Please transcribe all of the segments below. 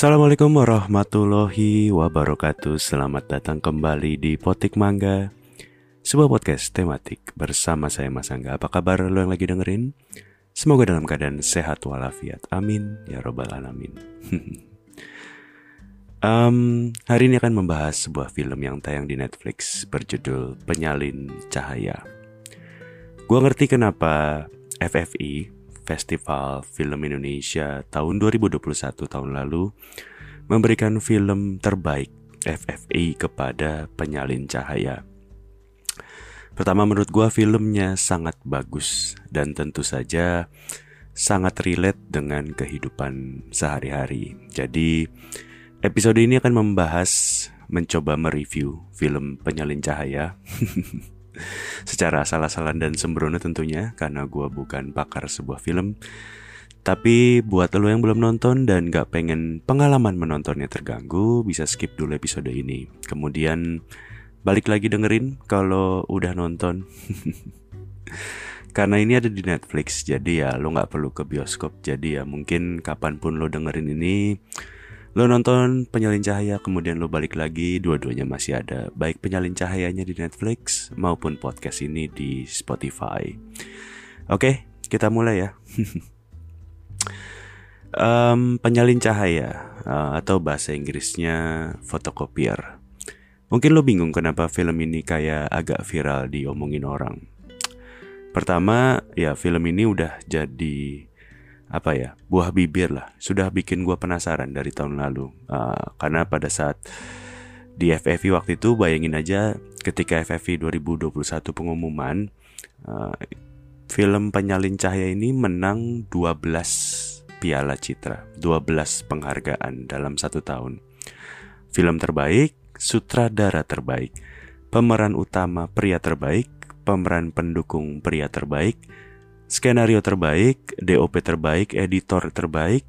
Assalamualaikum warahmatullahi wabarakatuh. Selamat datang kembali di Potik Mangga Sebuah podcast tematik bersama saya Mas Angga. Apa kabar lo yang lagi dengerin? Semoga dalam keadaan sehat walafiat. Amin. Ya robbal alamin. Um, Hari ini akan membahas sebuah film yang tayang di Netflix Berjudul Penyalin Cahaya. Gua ngerti kenapa FFI Festival Film Indonesia tahun 2021 tahun lalu memberikan film terbaik FFI kepada penyalin cahaya. Pertama menurut gue filmnya sangat bagus dan tentu saja sangat relate dengan kehidupan sehari-hari. Jadi episode ini akan membahas mencoba mereview film penyalin cahaya Secara asal-asalan dan sembrono tentunya Karena gue bukan pakar sebuah film. Tapi buat lo yang belum nonton dan gak pengen pengalaman menontonnya terganggu Bisa skip dulu episode ini. Kemudian balik lagi dengerin kalau udah nonton. Karena ini ada di Netflix Jadi ya lo gak perlu ke bioskop. Jadi ya mungkin kapan pun lo dengerin ini Lo nonton penyalin cahaya kemudian lo balik lagi dua-duanya masih ada baik penyalin cahayanya di Netflix maupun podcast ini di Spotify. Oke, kita mulai ya. um, penyalin cahaya uh, atau bahasa Inggrisnya fotokopier. Mungkin lo bingung kenapa film ini kayak agak viral diomongin orang. Pertama, ya film ini udah jadi apa ya buah bibir lah. Sudah bikin gue penasaran dari tahun lalu. Uh, karena pada saat di FFV waktu itu bayangin aja ketika FFV 2021 pengumuman uh, film penyalin cahaya ini menang 12 piala citra 12 penghargaan dalam satu tahun. Film terbaik sutradara terbaik. Pemeran utama pria terbaik pemeran pendukung pria terbaik skenario terbaik, DOP terbaik, editor terbaik,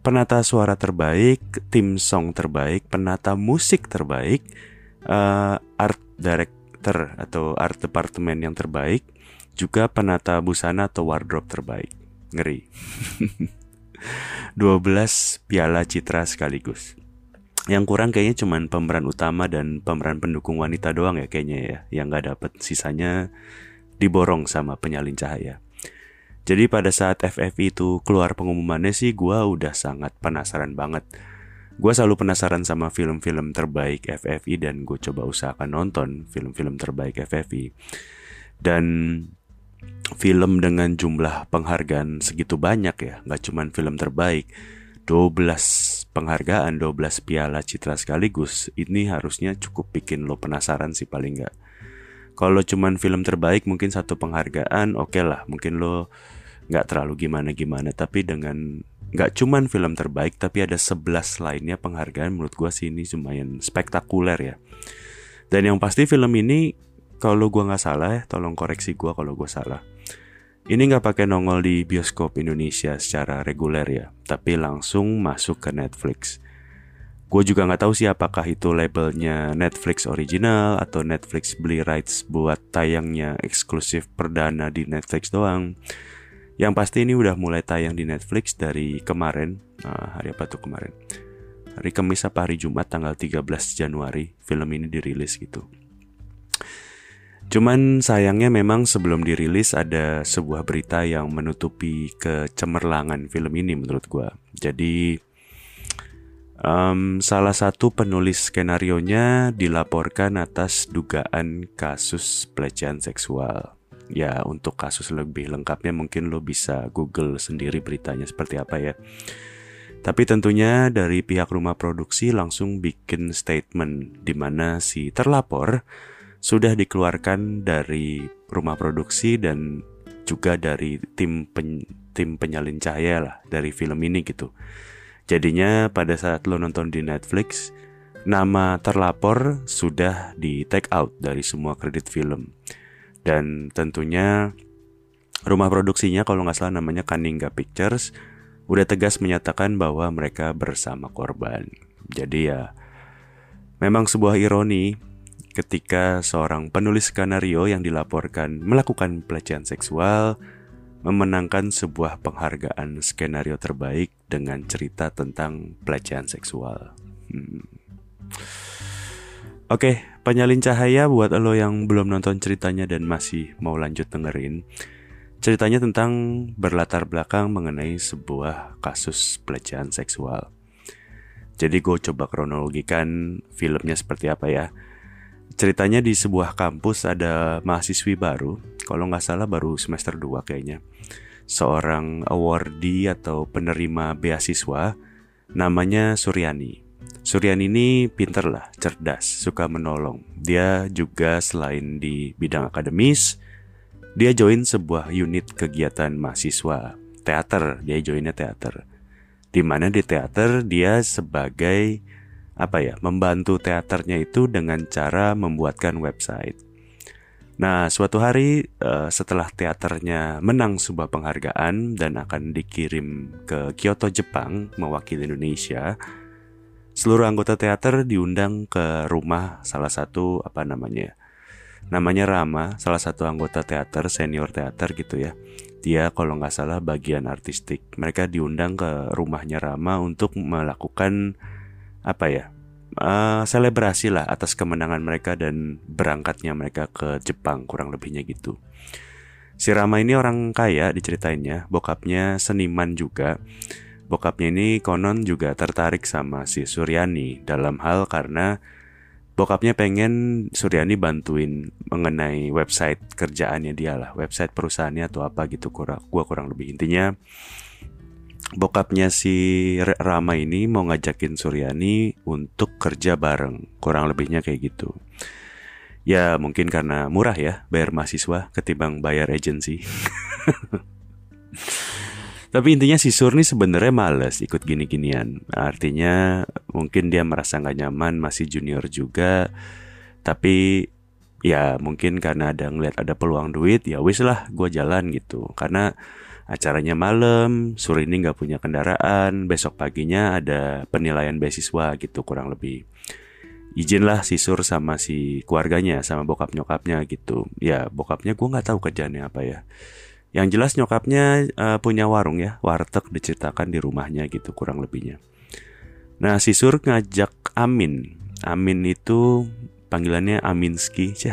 penata suara terbaik, tim song terbaik, penata musik terbaik, uh, art director atau art department yang terbaik, juga penata busana atau wardrobe terbaik. Ngeri. 12 piala citra sekaligus. Yang kurang kayaknya cuman pemeran utama dan pemeran pendukung wanita doang ya kayaknya ya yang nggak dapet sisanya diborong sama penyalin cahaya. Jadi pada saat FFI itu keluar pengumumannya sih gue udah sangat penasaran banget. Gue selalu penasaran sama film-film terbaik FFI dan gue coba usahakan nonton film-film terbaik FFI. Dan film dengan jumlah penghargaan segitu banyak ya, nggak cuman film terbaik. 12 penghargaan, 12 piala citra sekaligus, ini harusnya cukup bikin lo penasaran sih paling nggak. Kalau cuman film terbaik mungkin satu penghargaan, oke okay lah, mungkin lo nggak terlalu gimana-gimana tapi dengan nggak cuman film terbaik tapi ada 11 lainnya penghargaan menurut gue sih ini lumayan spektakuler ya. Dan yang pasti film ini kalau gue nggak salah ya tolong koreksi gue kalau gue salah. Ini nggak pakai nongol di bioskop Indonesia secara reguler ya tapi langsung masuk ke Netflix. Gue juga nggak tahu sih apakah itu labelnya Netflix original atau Netflix beli rights buat tayangnya eksklusif perdana di Netflix doang yang pasti ini udah mulai tayang di Netflix dari kemarin. Uh, hari apa tuh kemarin? Hari Kamis apa hari Jumat tanggal 13 Januari film ini dirilis gitu. Cuman sayangnya memang sebelum dirilis ada sebuah berita yang menutupi kecemerlangan film ini menurut gue. Jadi um, salah satu penulis skenario nya dilaporkan atas dugaan kasus pelecehan seksual ya untuk kasus lebih lengkapnya mungkin lo bisa google sendiri beritanya seperti apa ya tapi tentunya dari pihak rumah produksi langsung bikin statement di mana si terlapor sudah dikeluarkan dari rumah produksi dan juga dari tim pen, tim penyalin cahaya lah dari film ini gitu. Jadinya pada saat lo nonton di Netflix, nama terlapor sudah di take out dari semua kredit film dan tentunya rumah produksinya kalau nggak salah namanya Kaningga Pictures udah tegas menyatakan bahwa mereka bersama korban. Jadi ya memang sebuah ironi ketika seorang penulis skenario yang dilaporkan melakukan pelecehan seksual memenangkan sebuah penghargaan skenario terbaik dengan cerita tentang pelecehan seksual. Hmm. Oke, penyalin cahaya buat lo yang belum nonton ceritanya dan masih mau lanjut dengerin. Ceritanya tentang berlatar belakang mengenai sebuah kasus pelecehan seksual. Jadi gue coba kronologikan filmnya seperti apa ya. Ceritanya di sebuah kampus ada mahasiswi baru, kalau nggak salah baru semester 2 kayaknya. Seorang awardee atau penerima beasiswa namanya Suryani. Suryani ini pinter lah, cerdas, suka menolong. Dia juga selain di bidang akademis, dia join sebuah unit kegiatan mahasiswa teater. Dia joinnya teater. Di mana di teater dia sebagai apa ya membantu teaternya itu dengan cara membuatkan website. Nah suatu hari uh, setelah teaternya menang sebuah penghargaan dan akan dikirim ke Kyoto Jepang mewakili Indonesia seluruh anggota teater diundang ke rumah salah satu apa namanya namanya Rama, salah satu anggota teater, senior teater gitu ya. Dia kalau nggak salah bagian artistik. Mereka diundang ke rumahnya Rama untuk melakukan apa ya? Uh, selebrasi lah atas kemenangan mereka dan berangkatnya mereka ke Jepang kurang lebihnya gitu. Si Rama ini orang kaya diceritainnya, bokapnya seniman juga. Bokapnya ini konon juga tertarik sama si Suryani dalam hal karena bokapnya pengen Suryani bantuin mengenai website kerjaannya dia lah, website perusahaannya atau apa gitu kurang gua kurang lebih intinya bokapnya si Rama ini mau ngajakin Suryani untuk kerja bareng, kurang lebihnya kayak gitu. Ya mungkin karena murah ya bayar mahasiswa ketimbang bayar agensi. Tapi intinya si Sur nih sebenarnya males ikut gini-ginian. Artinya mungkin dia merasa nggak nyaman, masih junior juga. Tapi ya mungkin karena ada ngeliat ada peluang duit, ya wis lah gue jalan gitu. Karena acaranya malam, Sur ini nggak punya kendaraan, besok paginya ada penilaian beasiswa gitu kurang lebih. Izinlah si Sur sama si keluarganya, sama bokap nyokapnya gitu. Ya bokapnya gue nggak tahu kerjaannya apa ya yang jelas nyokapnya uh, punya warung ya, warteg diceritakan di rumahnya gitu kurang lebihnya. Nah, si Sur ngajak Amin. Amin itu panggilannya Aminski.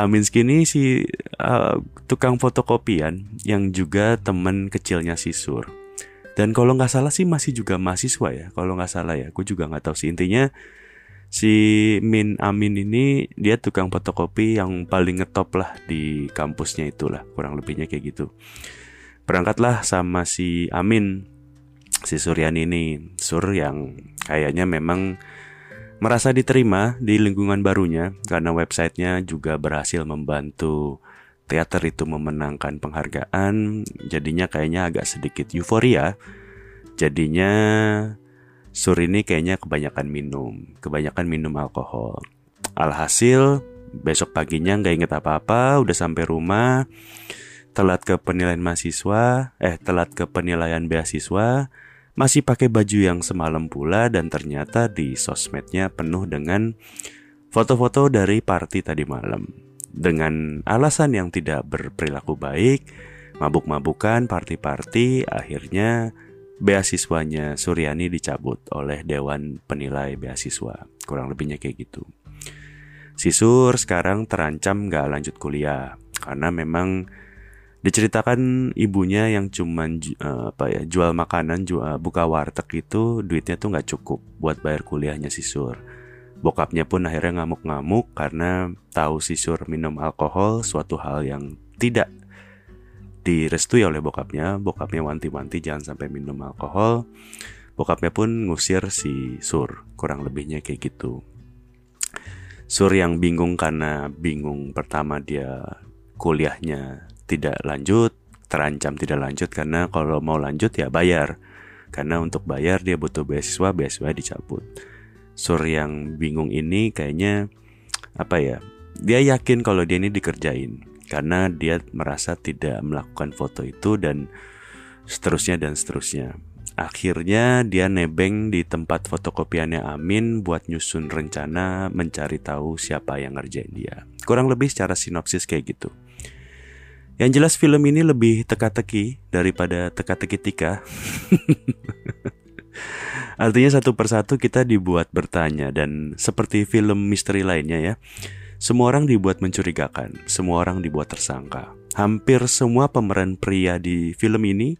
Aminski ini si uh, tukang fotokopian yang juga teman kecilnya si Sur. Dan kalau nggak salah sih masih juga mahasiswa ya. Kalau nggak salah ya, aku juga nggak tahu sih intinya si Min Amin ini dia tukang fotokopi yang paling ngetop lah di kampusnya itulah kurang lebihnya kayak gitu. Berangkatlah sama si Amin si Suryani ini. Sur yang kayaknya memang merasa diterima di lingkungan barunya karena websitenya juga berhasil membantu teater itu memenangkan penghargaan. Jadinya kayaknya agak sedikit euforia. Jadinya Sur ini kayaknya kebanyakan minum, kebanyakan minum alkohol. Alhasil, besok paginya nggak inget apa-apa, udah sampai rumah, telat ke penilaian mahasiswa, eh telat ke penilaian beasiswa, masih pakai baju yang semalam pula dan ternyata di sosmednya penuh dengan foto-foto dari party tadi malam. Dengan alasan yang tidak berperilaku baik, mabuk-mabukan, party-party, akhirnya beasiswanya Suryani dicabut oleh Dewan Penilai Beasiswa. Kurang lebihnya kayak gitu. Si Sur sekarang terancam gak lanjut kuliah karena memang diceritakan ibunya yang cuman uh, apa ya jual makanan jual buka warteg itu duitnya tuh nggak cukup buat bayar kuliahnya si Sur. Bokapnya pun akhirnya ngamuk-ngamuk karena tahu si Sur minum alkohol suatu hal yang tidak direstui oleh bokapnya. Bokapnya wanti-wanti jangan sampai minum alkohol. Bokapnya pun ngusir si Sur kurang lebihnya kayak gitu. Sur yang bingung karena bingung pertama dia kuliahnya tidak lanjut terancam tidak lanjut karena kalau mau lanjut ya bayar. Karena untuk bayar dia butuh beasiswa beasiswa dicabut. Sur yang bingung ini kayaknya apa ya dia yakin kalau dia ini dikerjain karena dia merasa tidak melakukan foto itu dan seterusnya dan seterusnya. Akhirnya dia nebeng di tempat fotokopiannya Amin buat nyusun rencana mencari tahu siapa yang ngerjain dia. Kurang lebih secara sinopsis kayak gitu. Yang jelas film ini lebih teka-teki daripada teka-teki tika. Artinya satu persatu kita dibuat bertanya dan seperti film misteri lainnya ya. Semua orang dibuat mencurigakan, semua orang dibuat tersangka. Hampir semua pemeran pria di film ini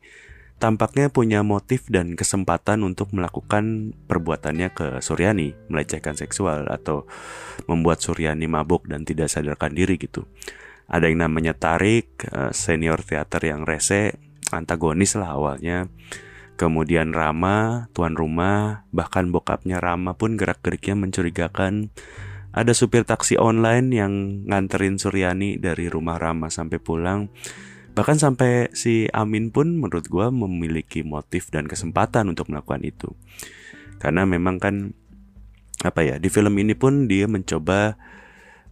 tampaknya punya motif dan kesempatan untuk melakukan perbuatannya ke Suryani, melecehkan seksual atau membuat Suryani mabuk dan tidak sadarkan diri gitu. Ada yang namanya Tarik eh, senior teater yang rese antagonis lah awalnya. Kemudian Rama tuan rumah bahkan bokapnya Rama pun gerak geriknya mencurigakan ada supir taksi online yang nganterin Suryani dari rumah Rama sampai pulang bahkan sampai si Amin pun menurut gue memiliki motif dan kesempatan untuk melakukan itu karena memang kan apa ya di film ini pun dia mencoba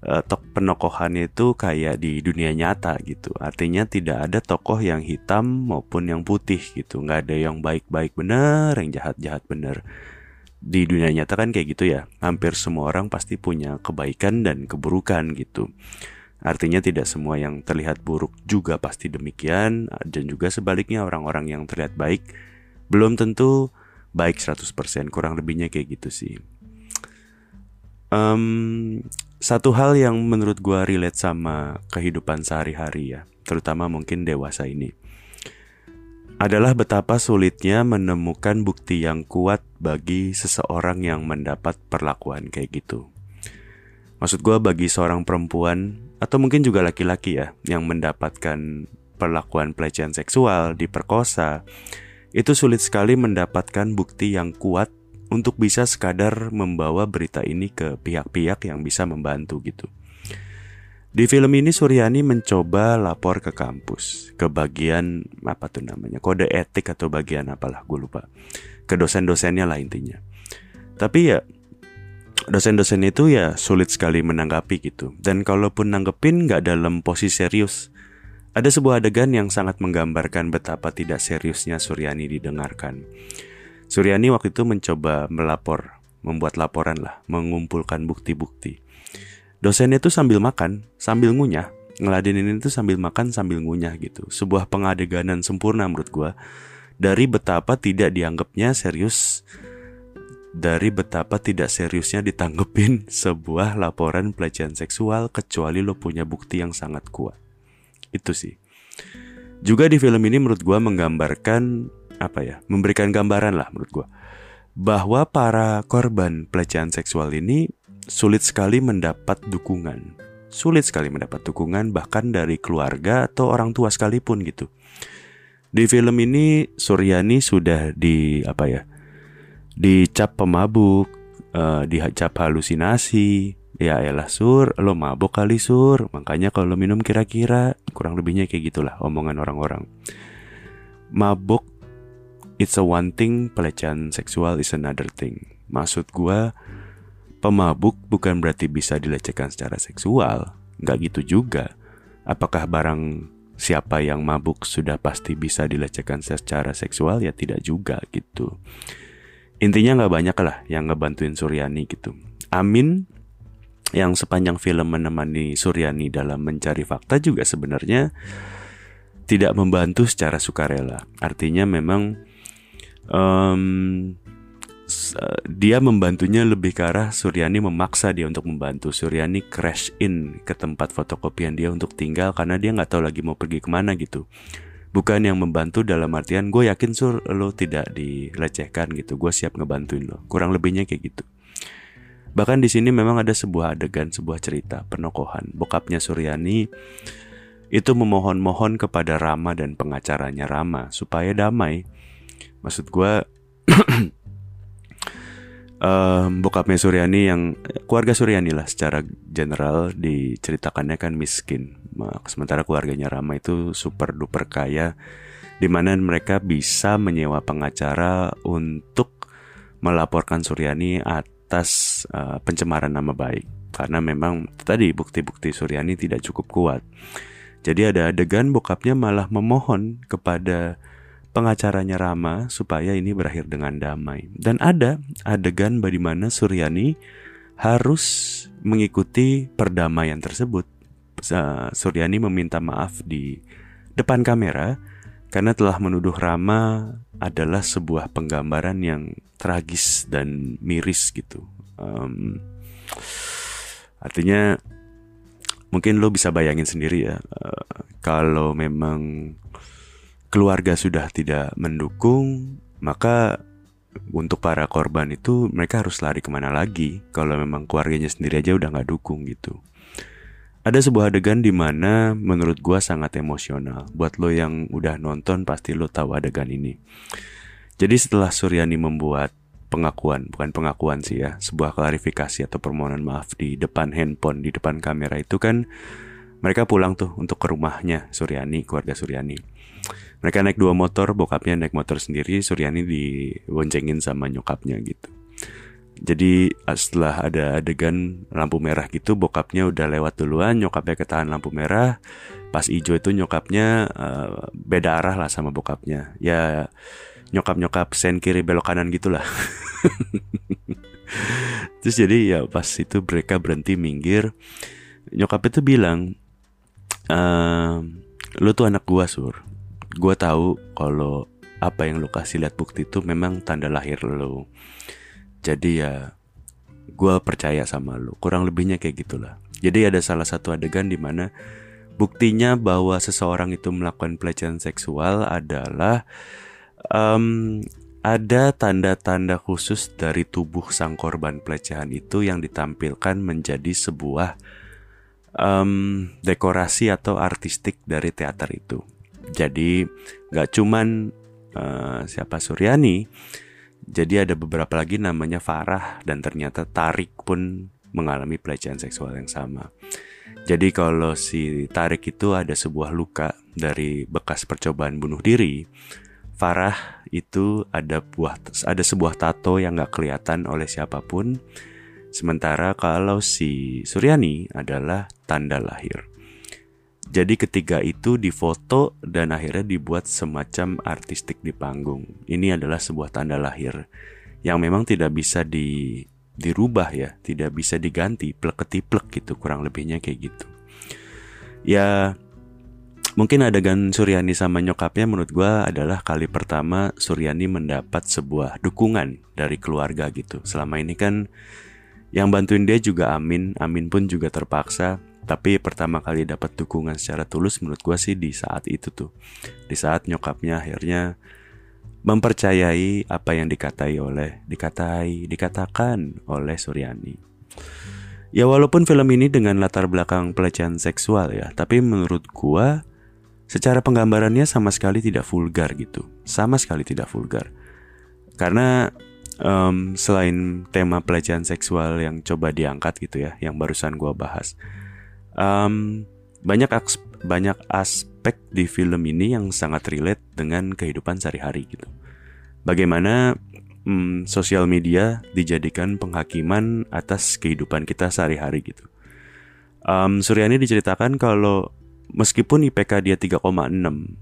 uh, tok penokohannya itu kayak di dunia nyata gitu. Artinya tidak ada tokoh yang hitam maupun yang putih gitu. Nggak ada yang baik-baik bener, yang jahat-jahat bener. Di dunia nyata kan kayak gitu ya. Hampir semua orang pasti punya kebaikan dan keburukan gitu. Artinya tidak semua yang terlihat buruk juga pasti demikian dan juga sebaliknya orang-orang yang terlihat baik belum tentu baik 100% kurang lebihnya kayak gitu sih. Um, satu hal yang menurut gue relate sama kehidupan sehari-hari ya, terutama mungkin dewasa ini, adalah betapa sulitnya menemukan bukti yang kuat bagi seseorang yang mendapat perlakuan kayak gitu. Maksud gue bagi seorang perempuan atau mungkin juga laki-laki ya yang mendapatkan perlakuan pelecehan seksual, diperkosa, itu sulit sekali mendapatkan bukti yang kuat untuk bisa sekadar membawa berita ini ke pihak-pihak yang bisa membantu gitu. Di film ini Suryani mencoba lapor ke kampus, ke bagian apa tuh namanya, kode etik atau bagian apalah gue lupa. Ke dosen-dosennya lah intinya. Tapi ya dosen-dosen itu ya sulit sekali menanggapi gitu. Dan kalaupun nanggepin nggak dalam posisi serius. Ada sebuah adegan yang sangat menggambarkan betapa tidak seriusnya Suryani didengarkan. Suryani waktu itu mencoba melapor, membuat laporan lah, mengumpulkan bukti-bukti. Dosennya itu sambil makan, sambil ngunyah, ngeladenin itu sambil makan sambil ngunyah gitu. Sebuah pengadeganan sempurna menurut gue dari betapa tidak dianggapnya serius dari betapa tidak seriusnya ditanggepin sebuah laporan pelecehan seksual kecuali lo punya bukti yang sangat kuat. Itu sih. Juga di film ini menurut gue menggambarkan apa ya memberikan gambaran lah menurut gue bahwa para korban pelecehan seksual ini sulit sekali mendapat dukungan. Sulit sekali mendapat dukungan bahkan dari keluarga atau orang tua sekalipun gitu. Di film ini Suryani sudah di apa ya dicap pemabuk uh, dicap halusinasi. Ya elah sur lo mabuk kali sur. Makanya kalau minum kira-kira kurang lebihnya kayak gitulah omongan orang-orang. Mabuk it's a one thing, pelecehan seksual is another thing. Maksud gue, pemabuk bukan berarti bisa dilecehkan secara seksual. Nggak gitu juga. Apakah barang siapa yang mabuk sudah pasti bisa dilecehkan secara seksual? Ya tidak juga gitu. Intinya nggak banyak lah yang ngebantuin Suryani gitu. Amin yang sepanjang film menemani Suryani dalam mencari fakta juga sebenarnya tidak membantu secara sukarela. Artinya memang um, dia membantunya lebih ke arah Suryani memaksa dia untuk membantu. Suryani crash in ke tempat fotokopian dia untuk tinggal karena dia nggak tahu lagi mau pergi ke mana gitu. Bukan yang membantu dalam artian gue yakin sur lo tidak dilecehkan gitu. Gue siap ngebantuin lo. Kurang lebihnya kayak gitu. Bahkan di sini memang ada sebuah adegan sebuah cerita penokohan. Bokapnya Suryani itu memohon-mohon kepada Rama dan pengacaranya Rama supaya damai. Maksud gue um, bokapnya Suryani yang keluarga Suryani lah secara general diceritakannya kan miskin. Sementara keluarganya Rama itu super duper kaya di mana mereka bisa menyewa pengacara untuk melaporkan Suryani atas uh, pencemaran nama baik. Karena memang tadi bukti-bukti Suryani tidak cukup kuat. Jadi ada adegan bokapnya malah memohon kepada pengacaranya Rama supaya ini berakhir dengan damai. Dan ada adegan bagaimana Suryani harus mengikuti perdamaian tersebut. uh, Suryani meminta maaf di depan kamera karena telah menuduh Rama adalah sebuah penggambaran yang tragis dan miris gitu. Um, artinya mungkin lo bisa bayangin sendiri ya uh, kalau memang keluarga sudah tidak mendukung maka untuk para korban itu mereka harus lari ke mana lagi kalau memang keluarganya sendiri aja udah nggak dukung gitu. Ada sebuah adegan di mana menurut gua sangat emosional. Buat lo yang udah nonton pasti lo tahu adegan ini. Jadi setelah Suryani membuat pengakuan, bukan pengakuan sih ya, sebuah klarifikasi atau permohonan maaf di depan handphone, di depan kamera itu kan mereka pulang tuh untuk ke rumahnya Suryani, keluarga Suryani. Mereka naik dua motor, bokapnya naik motor sendiri, Suryani diboncengin sama nyokapnya gitu. Jadi setelah ada adegan lampu merah gitu, bokapnya udah lewat duluan, nyokapnya ketahan lampu merah. Pas ijo itu nyokapnya uh, beda arah lah sama bokapnya. Ya nyokap-nyokap sen kiri belok kanan gitulah. Terus jadi ya pas itu mereka berhenti minggir, nyokap itu bilang, ehm, lu tuh anak gua sur. Gua tahu kalau apa yang lu kasih lihat bukti itu memang tanda lahir lu. Jadi ya gue percaya sama lo kurang lebihnya kayak gitulah. Jadi ada salah satu adegan di mana buktinya bahwa seseorang itu melakukan pelecehan seksual adalah um, ada tanda-tanda khusus dari tubuh sang korban pelecehan itu yang ditampilkan menjadi sebuah um, dekorasi atau artistik dari teater itu. Jadi nggak cuman uh, siapa Suryani, jadi ada beberapa lagi namanya Farah dan ternyata Tarik pun mengalami pelecehan seksual yang sama. Jadi kalau si Tarik itu ada sebuah luka dari bekas percobaan bunuh diri, Farah itu ada buah ada sebuah tato yang nggak kelihatan oleh siapa pun. Sementara kalau si Suryani adalah tanda lahir. Jadi ketiga itu difoto dan akhirnya dibuat semacam artistik di panggung. Ini adalah sebuah tanda lahir yang memang tidak bisa di dirubah ya, tidak bisa diganti, plek ketiplek gitu, kurang lebihnya kayak gitu. Ya mungkin adegan Suryani sama nyokapnya menurut gue adalah kali pertama Suryani mendapat sebuah dukungan dari keluarga gitu. Selama ini kan yang bantuin dia juga Amin, Amin pun juga terpaksa tapi pertama kali dapat dukungan secara tulus menurut gue sih di saat itu tuh. Di saat nyokapnya akhirnya mempercayai apa yang dikatai oleh dikatai dikatakan oleh Suryani. Ya walaupun film ini dengan latar belakang pelecehan seksual ya, tapi menurut gua secara penggambarannya sama sekali tidak vulgar gitu. Sama sekali tidak vulgar. Karena um, selain tema pelecehan seksual yang coba diangkat gitu ya, yang barusan gua bahas um, banyak banyak aspek di film ini yang sangat relate dengan kehidupan sehari-hari gitu. Bagaimana um, sosial media dijadikan penghakiman atas kehidupan kita sehari-hari gitu. Um, Suryani diceritakan kalau meskipun IPK dia 3,6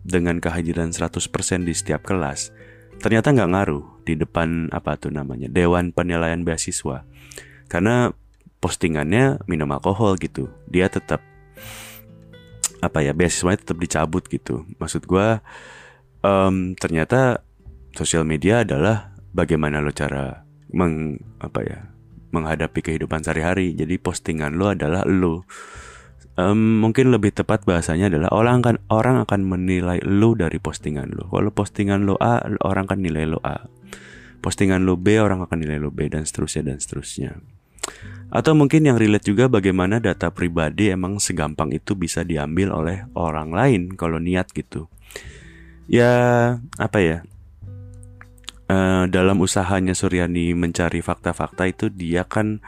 dengan kehadiran 100% di setiap kelas, ternyata nggak ngaruh di depan apa tuh namanya Dewan Penilaian Beasiswa. Karena postingannya minum alkohol gitu. Dia tetap apa ya beasiswanya tetap dicabut gitu. Maksud gue um, ternyata sosial media adalah bagaimana lo cara meng apa ya menghadapi kehidupan sehari-hari. Jadi postingan lo adalah lo. Um, mungkin lebih tepat bahasanya adalah orang akan orang akan menilai lo dari postingan lo. Kalau postingan lo A orang akan nilai lo A. Postingan lo B orang akan nilai lo B dan seterusnya dan seterusnya atau mungkin yang relate juga bagaimana data pribadi emang segampang itu bisa diambil oleh orang lain kalau niat gitu. Ya, apa ya? Uh, dalam usahanya Suryani mencari fakta-fakta itu dia kan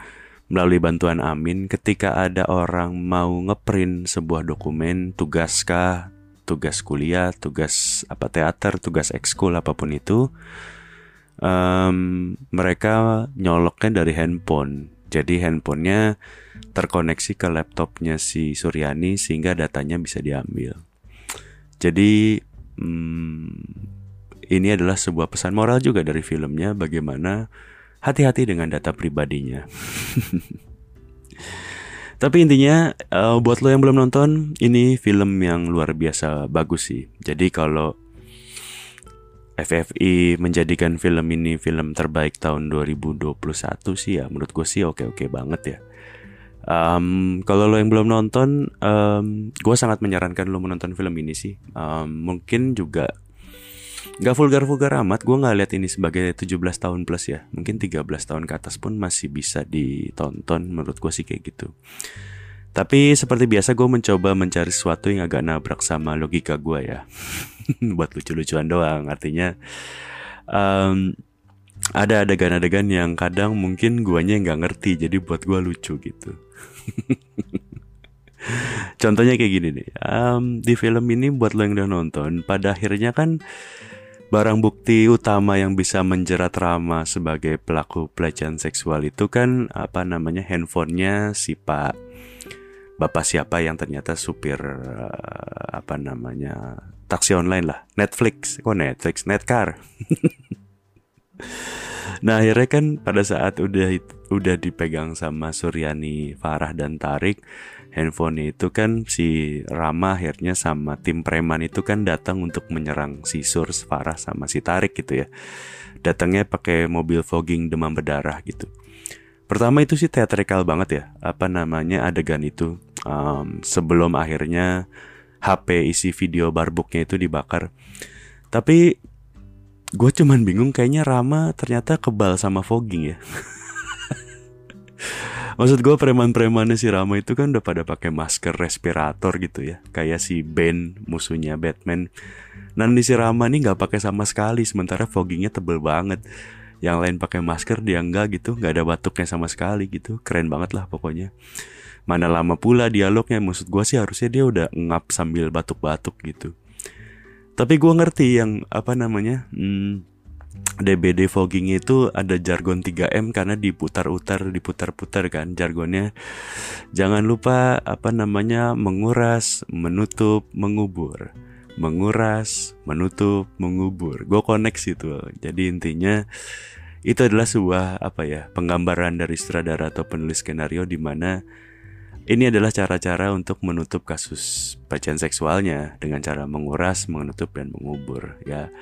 melalui bantuan Amin ketika ada orang mau ngeprint sebuah dokumen tugas kah, tugas kuliah, tugas apa teater, tugas ekskul apa pun itu um, mereka nyoloknya dari handphone jadi handphonenya terkoneksi ke laptopnya si Suryani sehingga datanya bisa diambil. Jadi hmm, ini adalah sebuah pesan moral juga dari filmnya bagaimana hati-hati dengan data pribadinya. Tapi intinya uh, buat lo yang belum nonton, ini film yang luar biasa bagus sih. Jadi kalau FFI menjadikan film ini film terbaik tahun 2021 sih ya menurut gue sih oke-oke banget ya. Um, kalau lo yang belum nonton, um, gue sangat menyarankan lo menonton film ini sih. Um, mungkin juga Gak vulgar-vulgar amat, gue gak lihat ini sebagai 17 tahun plus ya Mungkin 13 tahun ke atas pun masih bisa ditonton menurut gue sih kayak gitu Tapi seperti biasa gue mencoba mencari sesuatu yang agak nabrak sama logika gue ya Buat lucu-lucuan doang Artinya um, ada adegan-adegan yang kadang mungkin guanya nggak ngerti jadi buat gue lucu gitu. Contohnya kayak gini nih, um, di film ini buat lo yang udah nonton, pada akhirnya kan barang bukti utama yang bisa menjerat Rama sebagai pelaku pelecehan seksual itu kan apa namanya handphonenya si Pak Bapak siapa yang ternyata supir uh, apa namanya taksi online lah. Netflix. Kok Netflix? Netcar. Nah akhirnya kan pada saat udah udah dipegang sama Suryani Farah dan Tarik handphone itu kan si Rama akhirnya sama tim preman itu kan datang untuk menyerang si Surs, Farah sama si Tarik gitu ya. Datangnya pakai mobil fogging demam berdarah gitu. Pertama itu sih teatrikal banget ya, apa namanya adegan itu? Um, sebelum akhirnya HP isi video barbuknya itu dibakar. Tapi gue cuman bingung kayaknya Rama ternyata kebal sama fogging ya. Maksud gue preman-premannya si Rama itu kan udah pada pakai masker respirator gitu ya, kayak si Ben musuhnya Batman. Dan di si Rama nih nggak pakai sama sekali, sementara foggingnya tebel banget. Yang lain pakai masker dia enggak gitu, nggak ada batuknya sama sekali gitu, keren banget lah pokoknya. Mana lama pula dialognya, maksud gue sih harusnya dia udah ngap sambil batuk-batuk gitu. Tapi gue ngerti yang apa namanya, hmm, DBD fogging itu ada jargon 3M karena diputar-utar diputar-putar kan jargonnya. Jangan lupa apa namanya menguras, menutup, mengubur. Menguras, menutup, mengubur. Gue connect situ. Jadi intinya itu adalah sebuah apa ya penggambaran dari sutradara atau penulis skenario di mana ini adalah cara-cara untuk menutup kasus pelecehan seksualnya dengan cara menguras, menutup dan mengubur ya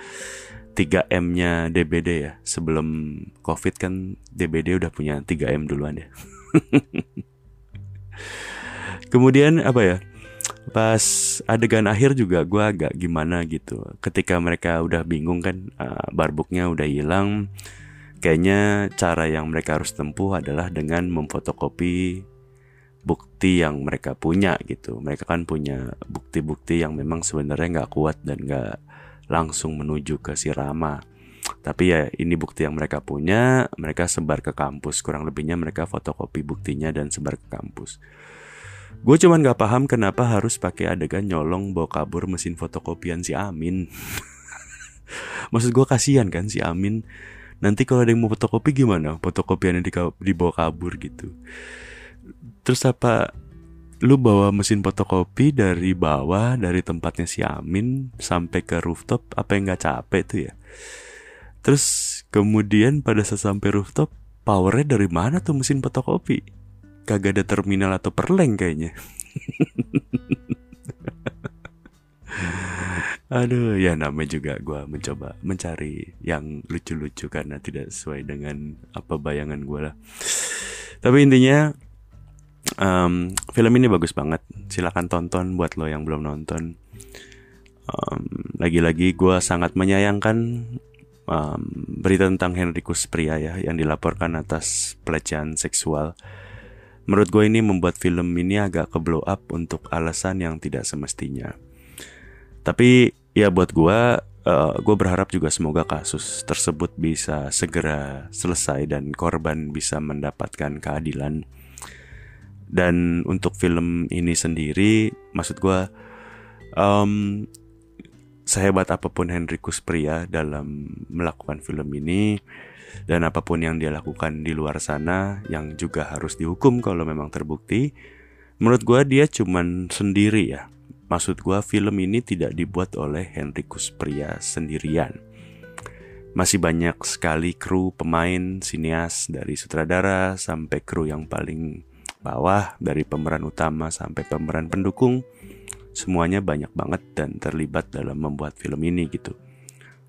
3M-nya DBD ya. Sebelum Covid kan DBD udah punya 3M duluan ya. Kemudian apa ya? Pas adegan akhir juga gue agak gimana gitu. Ketika mereka udah bingung kan, uh, barbuknya udah hilang. Kayaknya cara yang mereka harus tempuh adalah dengan memfotokopi bukti yang mereka punya gitu. Mereka kan punya bukti-bukti yang memang sebenarnya nggak kuat dan nggak langsung menuju ke si Rama. Tapi ya ini bukti yang mereka punya, mereka sebar ke kampus. Kurang lebihnya mereka fotokopi buktinya dan sebar ke kampus. Gue cuman gak paham kenapa harus pakai adegan nyolong bawa kabur mesin fotokopian si Amin. Maksud gue kasihan kan si Amin. Nanti kalau ada yang mau fotokopi gimana? Fotokopiannya dibawa kabur gitu. Terus apa lu bawa mesin fotokopi dari bawah dari tempatnya si Amin sampai ke rooftop apa yang nggak capek tuh ya? Terus kemudian pada saat sampai rooftop powernya dari mana tuh mesin fotokopi? Kagak ada terminal atau perleng kayaknya. Aduh, ya namanya juga gue mencoba mencari yang lucu-lucu karena tidak sesuai dengan apa bayangan gue lah. Tapi intinya um, film ini bagus banget. Silahkan tonton buat lo yang belum nonton. Um, lagi-lagi gue sangat menyayangkan um, berita tentang Henrikus Pria ya yang dilaporkan atas pelecehan seksual. Menurut gue ini membuat film ini agak ke blow up untuk alasan yang tidak semestinya. Tapi ya buat gue uh, gue berharap juga semoga kasus tersebut bisa segera selesai dan korban bisa mendapatkan keadilan dan untuk film ini sendiri maksud gue um, sehebat apa pun Henrikus Pria dalam melakukan film ini dan apa pun yang dia lakukan di luar sana yang juga harus dihukum kalau memang terbukti menurut gue dia cuman sendiri ya. Maksud gue film ini tidak dibuat oleh Henrikus Pria sendirian. Masih banyak sekali kru pemain, sinias dari sutradara sampai kru yang paling bawah dari pemeran utama sampai pemeran pendukung semuanya banyak banget dan terlibat dalam membuat film ini gitu.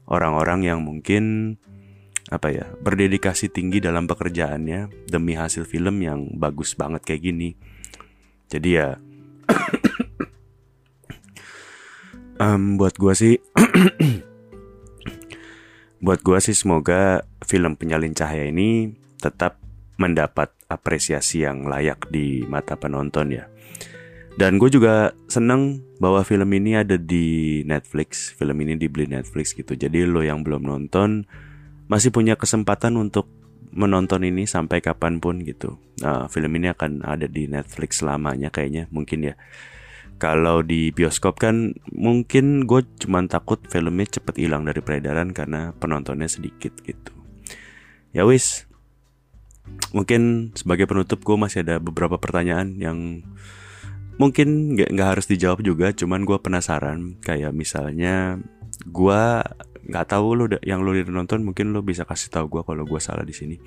Orang-orang yang mungkin apa ya berdedikasi tinggi dalam pekerjaannya demi hasil film yang bagus banget kayak gini. Jadi ya um, buat gua sih buat gua sih semoga film penyalin cahaya ini tetap mendapat apresiasi yang layak di mata penonton ya. Dan gue juga seneng bahwa film ini ada di Netflix. Film ini dibeli Netflix gitu. Jadi lo yang belum nonton masih punya kesempatan untuk menonton ini sampai kapan pun gitu. Nah, film ini akan ada di Netflix selamanya kayaknya mungkin ya. Kalau di bioskop kan mungkin gue cuma takut filmnya cepet hilang dari peredaran karena penontonnya sedikit gitu. Ya wis, mungkin sebagai penutup gue masih ada beberapa pertanyaan yang mungkin nggak nggak harus dijawab juga cuman gue penasaran. Kayak misalnya gue nggak tahu lo yang lo nonton mungkin lo bisa kasih tahu gue kalau gue salah di sini.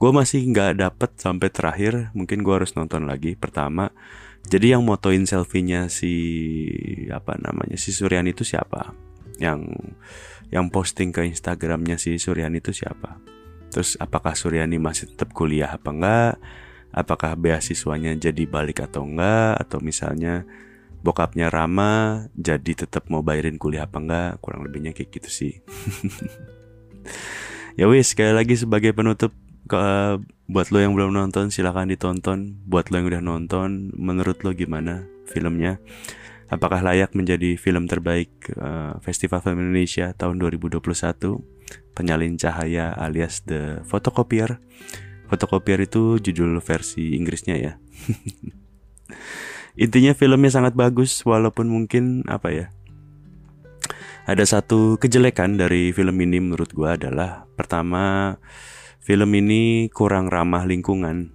Gue masih nggak dapet sampai terakhir mungkin gue harus nonton lagi. Pertama jadi yang motoin selfie-nya si apa namanya si Suryan itu siapa? Yang yang posting ke Instagramnya si Suryan itu siapa Terus apakah Suryani masih tetap kuliah apa enggak? Apakah beasiswanya jadi balik atau enggak? Atau misalnya bokapnya Rama jadi tetap mau bayarin kuliah apa enggak? Kurang lebihnya kayak gitu sih. ya wis, sekali lagi sebagai penutup ke, buat lo yang belum nonton silahkan ditonton. Buat lo yang udah nonton, menurut lo gimana filmnya? Apakah layak menjadi film terbaik uh, Festival Film Indonesia tahun 2021? Penyalin Cahaya alias The Photocopier. Photocopier itu judul versi Inggrisnya ya. Intinya filmnya sangat bagus walaupun mungkin apa ya? Ada satu kejelekan dari film ini menurut gue adalah pertama film ini kurang ramah lingkungan.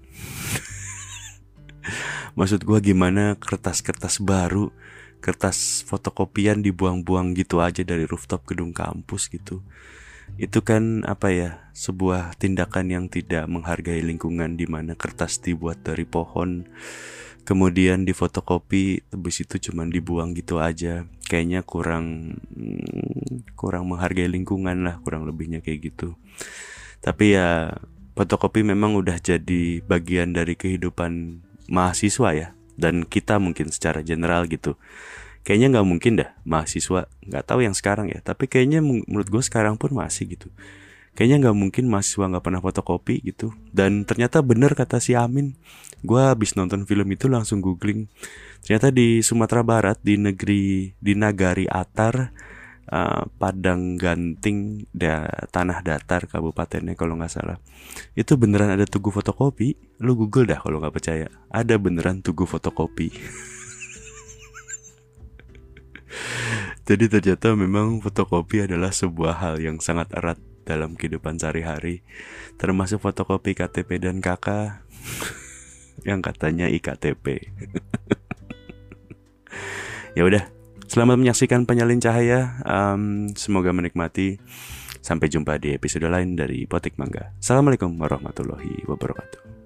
Maksud gue gimana kertas-kertas baru kertas fotokopian dibuang-buang gitu aja dari rooftop gedung kampus gitu itu kan apa ya sebuah tindakan yang tidak menghargai lingkungan di mana kertas dibuat dari pohon. Kemudian difotokopi habis itu cuma dibuang gitu aja. Kayaknya kurang hmm, kurang menghargai lingkungan lah kurang lebihnya kayak gitu. Tapi ya fotokopi memang udah jadi bagian dari kehidupan mahasiswa ya dan kita mungkin secara general gitu kayaknya nggak mungkin dah mahasiswa nggak tahu yang sekarang ya. Tapi kayaknya menurut gue sekarang pun masih gitu. Kayaknya nggak mungkin mahasiswa nggak pernah fotokopi gitu. Dan ternyata bener kata si Amin. Gue habis nonton film itu langsung googling. Ternyata di Sumatera Barat di negeri di Nagari Atar uh, Padang Ganting da, tanah datar kabupatennya kalau nggak salah. Itu beneran ada tugu fotokopi? Lu google dah kalau nggak percaya. Ada beneran tugu fotokopi jadi ternyata memang fotokopi adalah sebuah hal yang sangat erat dalam kehidupan sehari-hari termasuk fotokopi KTP dan KK yang katanya IKTP ya udah Selamat menyaksikan penyalin cahaya. Um, semoga menikmati. Sampai jumpa di episode lain dari Potik Mangga. Assalamualaikum warahmatullahi wabarakatuh.